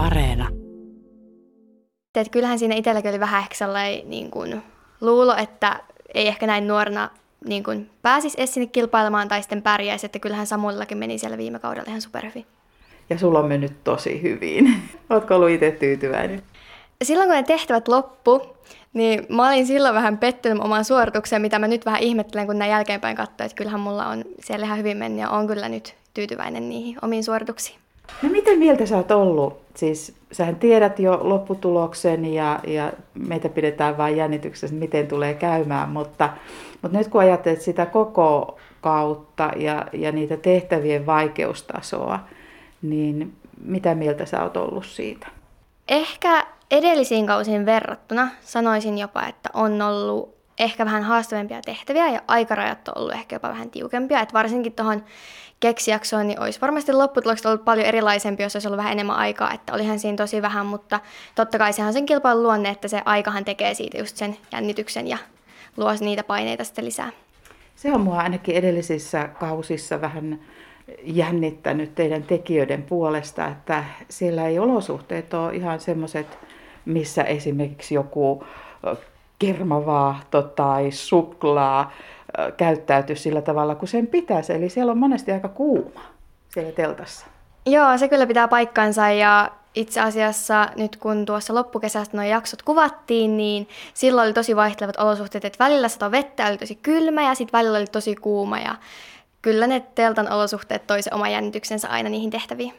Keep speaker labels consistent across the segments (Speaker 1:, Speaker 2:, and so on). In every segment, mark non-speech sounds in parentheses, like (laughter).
Speaker 1: Areena.
Speaker 2: Et kyllähän siinä itselläkin oli vähän ehkä sellainen niin kuin, luulo, että ei ehkä näin nuorena niin kuin, pääsisi edes sinne kilpailemaan tai sitten pärjäisi, että kyllähän Samulillakin meni siellä viime kaudella ihan superhyvin.
Speaker 3: Ja sulla on mennyt tosi hyvin. (laughs) Oletko ollut itse tyytyväinen?
Speaker 2: Silloin kun ne tehtävät loppu, niin mä olin silloin vähän pettynyt omaan suoritukseen, mitä mä nyt vähän ihmettelen, kun näin jälkeenpäin katsoin, että kyllähän mulla on siellä ihan hyvin mennyt ja on kyllä nyt tyytyväinen niihin omiin suorituksiin.
Speaker 3: No miten mieltä sä oot ollut? Siis sähän tiedät jo lopputuloksen ja, ja meitä pidetään vain jännityksessä, miten tulee käymään, mutta, mutta nyt kun ajattelet sitä koko kautta ja, ja niitä tehtävien vaikeustasoa, niin mitä mieltä sä oot ollut siitä?
Speaker 2: Ehkä edellisiin kausiin verrattuna sanoisin jopa, että on ollut ehkä vähän haastavempia tehtäviä ja aikarajat on ollut ehkä jopa vähän tiukempia. Että varsinkin tuohon keksijaksoon niin olisi varmasti lopputulokset ollut paljon erilaisempi, jos olisi ollut vähän enemmän aikaa. Että olihan siinä tosi vähän, mutta totta kai sehän on sen kilpailun luonne, että se aikahan tekee siitä just sen jännityksen ja luo niitä paineita sitten lisää.
Speaker 3: Se on mua ainakin edellisissä kausissa vähän jännittänyt teidän tekijöiden puolesta, että siellä ei olosuhteet ole ihan semmoiset, missä esimerkiksi joku kermavaahto tai suklaa käyttäytyy sillä tavalla kuin sen pitäisi. Eli siellä on monesti aika kuuma siellä teltassa.
Speaker 2: Joo, se kyllä pitää paikkansa ja itse asiassa nyt kun tuossa loppukesästä nuo jaksot kuvattiin, niin silloin oli tosi vaihtelevat olosuhteet, että välillä sato vettä oli tosi kylmä ja sitten välillä oli tosi kuuma ja kyllä ne teltan olosuhteet toi se oma jännityksensä aina niihin tehtäviin.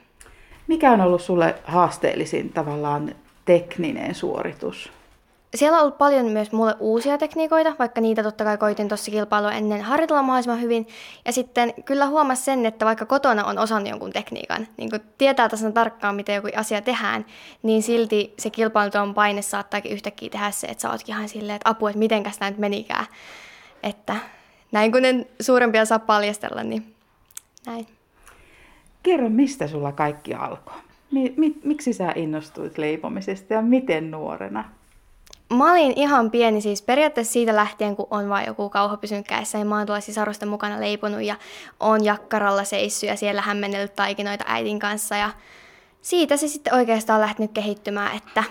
Speaker 3: Mikä on ollut sulle haasteellisin tavallaan tekninen suoritus?
Speaker 2: Siellä on ollut paljon myös mulle uusia tekniikoita, vaikka niitä totta kai koitin tuossa kilpailua ennen harjoitella mahdollisimman hyvin. Ja sitten kyllä huomasi sen, että vaikka kotona on osannut jonkun tekniikan, niin kun tietää tasan tarkkaan, miten joku asia tehdään, niin silti se kilpailun paine saattaakin yhtäkkiä tehdä se, että sä ootkin ihan silleen, että apua, että mitenkäs nyt menikään. Että näin kun en suurempia saa paljastella, niin näin.
Speaker 3: Kerro, mistä sulla kaikki alkoi? Mi- mi- miksi sä innostuit leipomisesta ja miten nuorena?
Speaker 2: Mä olin ihan pieni siis periaatteessa siitä lähtien, kun on vain joku kauho pysynyt kädessä, ja mä oon tuolla sisarusten mukana leiponut ja on jakkaralla seissyt ja siellä hämmennellyt taikinoita äitin kanssa ja siitä se sitten oikeastaan on lähtenyt kehittymään, että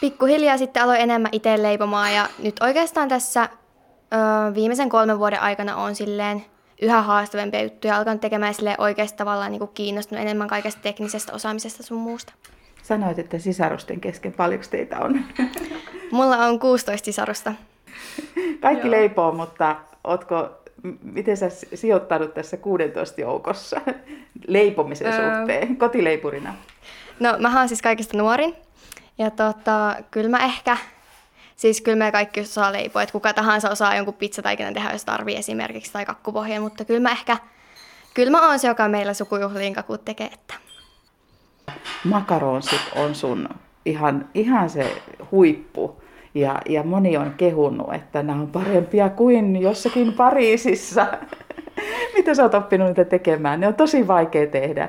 Speaker 2: pikkuhiljaa sitten aloin enemmän itse leipomaan ja nyt oikeastaan tässä ö, viimeisen kolmen vuoden aikana on silleen yhä haastavempia juttuja alkanut tekemään sille oikeasti tavallaan niin kiinnostunut enemmän kaikesta teknisestä osaamisesta sun muusta.
Speaker 3: Sanoit, että sisarusten kesken paljonko teitä on? (laughs)
Speaker 2: Mulla on 16 sisarusta.
Speaker 3: Kaikki Joo. leipoo, mutta ootko, miten sä sijoittaudut tässä 16 joukossa (laughs) leipomisen öö... suhteen, kotileipurina?
Speaker 2: No mä oon siis kaikista nuorin. Ja tota, kyllä mä ehkä, siis kyllä me kaikki osaa leipoa, että kuka tahansa osaa jonkun pizzataikinan tehdä, jos tarvii esimerkiksi, tai kakkupohjeen, mutta kyllä mä ehkä, kyllä mä oon se, joka meillä sukujuhliin kakut tekee, että
Speaker 3: makaronsit on sun ihan, ihan se huippu. Ja, ja moni on kehunut, että nämä on parempia kuin jossakin Pariisissa. (laughs) Mitä sä oot oppinut niitä tekemään? Ne on tosi vaikea tehdä.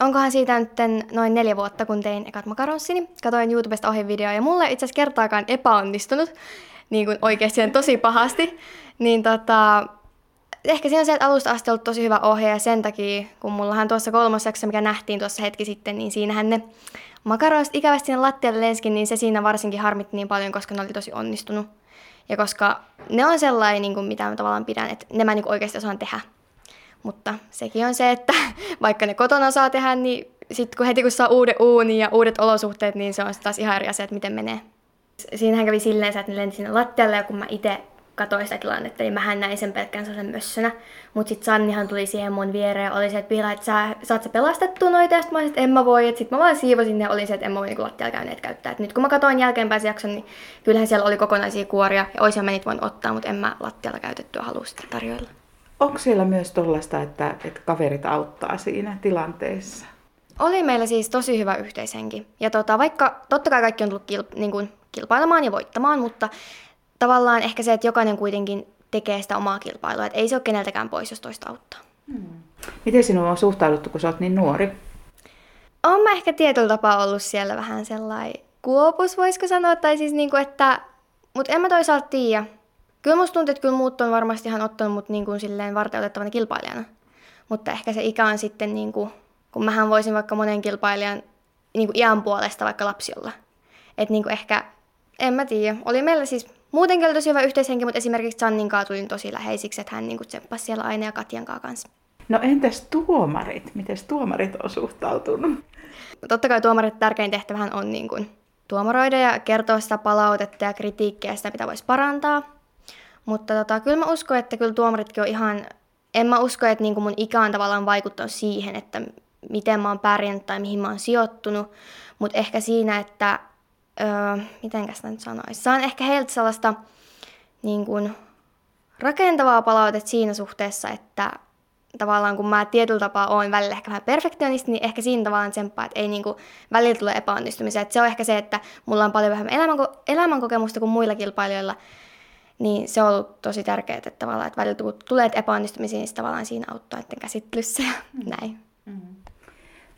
Speaker 2: Onkohan siitä nyt noin neljä vuotta, kun tein ekat makaronsini. Katoin YouTubesta ohjevideoa ja mulle itse asiassa kertaakaan epäonnistunut, niin kuin oikeasti tosi pahasti. Niin tota, ehkä siinä on se, että alusta asti ollut tosi hyvä ohje ja sen takia, kun mullahan tuossa kolmosjaksossa, mikä nähtiin tuossa hetki sitten, niin siinähän ne makaronit ikävästi sinne lattialle lenskin, niin se siinä varsinkin harmitti niin paljon, koska ne oli tosi onnistunut. Ja koska ne on sellainen, niin kuin mitä mä tavallaan pidän, että ne mä niin oikeasti osaan tehdä. Mutta sekin on se, että (laughs) vaikka ne kotona saa tehdä, niin sitten kun heti kun saa uuden uunin ja uudet olosuhteet, niin se on taas ihan eri asia, että miten menee. Siinähän kävi silleen, että ne lenti sinne lattialle ja kun mä itse katsoin sitä tilannetta, niin mähän näin sen pelkkään sellaisen mössönä. Mutta sitten Sannihan tuli siihen mun viereen ja oli se, että Piila, että sä, saat sä pelastettua noita, ja sitten mä olisin, että en mä voi. Sitten mä vaan siivosin ja olin se, että en mä voi niinku lattialla käyneet käyttää. Et nyt kun mä katsoin jälkeenpäin se jakson, niin kyllähän siellä oli kokonaisia kuoria ja olisin mä niitä voinut ottaa, mutta en mä lattialla käytettyä halua sitten tarjoilla.
Speaker 3: Onko siellä myös tollaista, että, että kaverit auttaa siinä tilanteessa?
Speaker 2: Oli meillä siis tosi hyvä yhteishenki. Ja tota, vaikka totta kai kaikki on tullut kilp- niin kuin kilpailemaan ja voittamaan, mutta tavallaan ehkä se, että jokainen kuitenkin tekee sitä omaa kilpailua, että ei se ole keneltäkään pois, jos toista auttaa. Hmm.
Speaker 3: Miten sinuun on suhtauduttu, kun sä oot niin nuori?
Speaker 2: Olen mä ehkä tietyllä tapaa ollut siellä vähän sellainen kuopus, voisiko sanoa, tai siis niinku, että, mutta en mä toisaalta tiedä. Kyllä musta tuntuu, että kyllä muut on varmasti ihan ottanut mut niin kuin silleen varteutettavana kilpailijana. Mutta ehkä se ikä on sitten, niin kuin, kun mähän voisin vaikka monen kilpailijan niin kuin iän puolesta vaikka lapsiolla. Että niin kuin ehkä, en mä tiedä, oli meillä siis muutenkin oli tosi hyvä yhteishenki, mutta esimerkiksi Sannin tulin tosi läheisiksi, että hän niin kuin tsemppasi siellä aina ja Katjan kanssa.
Speaker 3: No entäs tuomarit? Miten tuomarit on suhtautunut?
Speaker 2: Totta kai tuomarit tärkein tehtävähän on niin kuin tuomaroida ja kertoa sitä palautetta ja kritiikkiä sitä, mitä voisi parantaa. Mutta tota, kyllä mä uskon, että kyllä tuomaritkin on ihan... En mä usko, että niin kuin mun ikä on tavallaan vaikuttanut siihen, että miten mä oon pärjännyt tai mihin mä oon sijoittunut. Mutta ehkä siinä, että... Öö, mitenkäs mä nyt sanoisin? Saan ehkä heiltä sellaista niin kuin, rakentavaa palautetta siinä suhteessa, että tavallaan kun mä tietyllä tapaa oon välillä ehkä vähän perfektionisti, niin ehkä siinä tavallaan tsemppaa, että ei niinku välillä tule epäonnistumisia. Et se on ehkä se, että mulla on paljon vähemmän elämänko- elämänkokemusta kuin muilla kilpailijoilla, niin se on ollut tosi tärkeää, että tavallaan, että välillä tulee epäonnistumisia, niin tavallaan siinä auttaa että käsittelyssä ja mm. näin. Mm.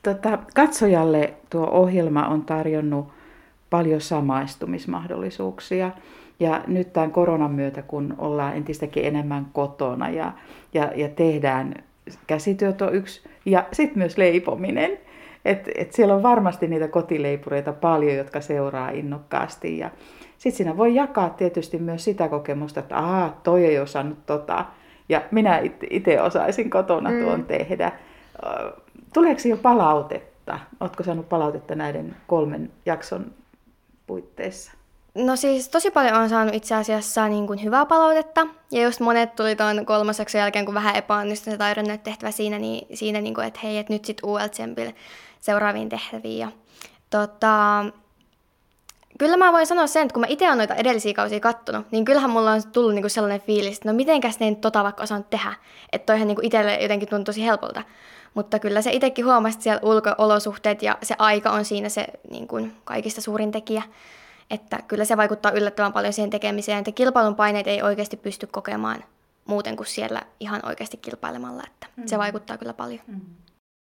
Speaker 3: Tota, katsojalle tuo ohjelma on tarjonnut paljon samaistumismahdollisuuksia. Ja nyt tämän koronan myötä, kun ollaan entistäkin enemmän kotona ja, ja, ja tehdään käsityöt on yksi, ja sitten myös leipominen. Et, et siellä on varmasti niitä kotileipureita paljon, jotka seuraa innokkaasti. Ja sitten siinä voi jakaa tietysti myös sitä kokemusta, että aah, toi ei osannut tota, ja minä itse osaisin kotona mm. tuon tehdä. Tuleeko jo palautetta? Oletko saanut palautetta näiden kolmen jakson puitteissa?
Speaker 2: No siis tosi paljon on saanut itse asiassa niin kuin hyvää palautetta. Ja just monet tuli tuon kolmoseksen jälkeen, kun vähän epäonnistui se taidon tehtävä siinä, niin siinä niin kuin, että hei, että nyt sitten UL seuraaviin tehtäviin. Ja, tota, kyllä mä voin sanoa sen, että kun mä itse olen noita edellisiä kausia kattonut, niin kyllähän mulla on tullut niinku sellainen fiilis, että no mitenkäs ne tota vaikka osannut tehdä. Että toihan niinku itselle jotenkin tuntui tosi helpolta. Mutta kyllä se itsekin huomasi, että siellä ulkoolosuhteet ja se aika on siinä se niin kuin kaikista suurin tekijä. Että kyllä se vaikuttaa yllättävän paljon siihen tekemiseen, että kilpailun paineet ei oikeasti pysty kokemaan muuten kuin siellä ihan oikeasti kilpailemalla, että mm. se vaikuttaa kyllä paljon. Mm.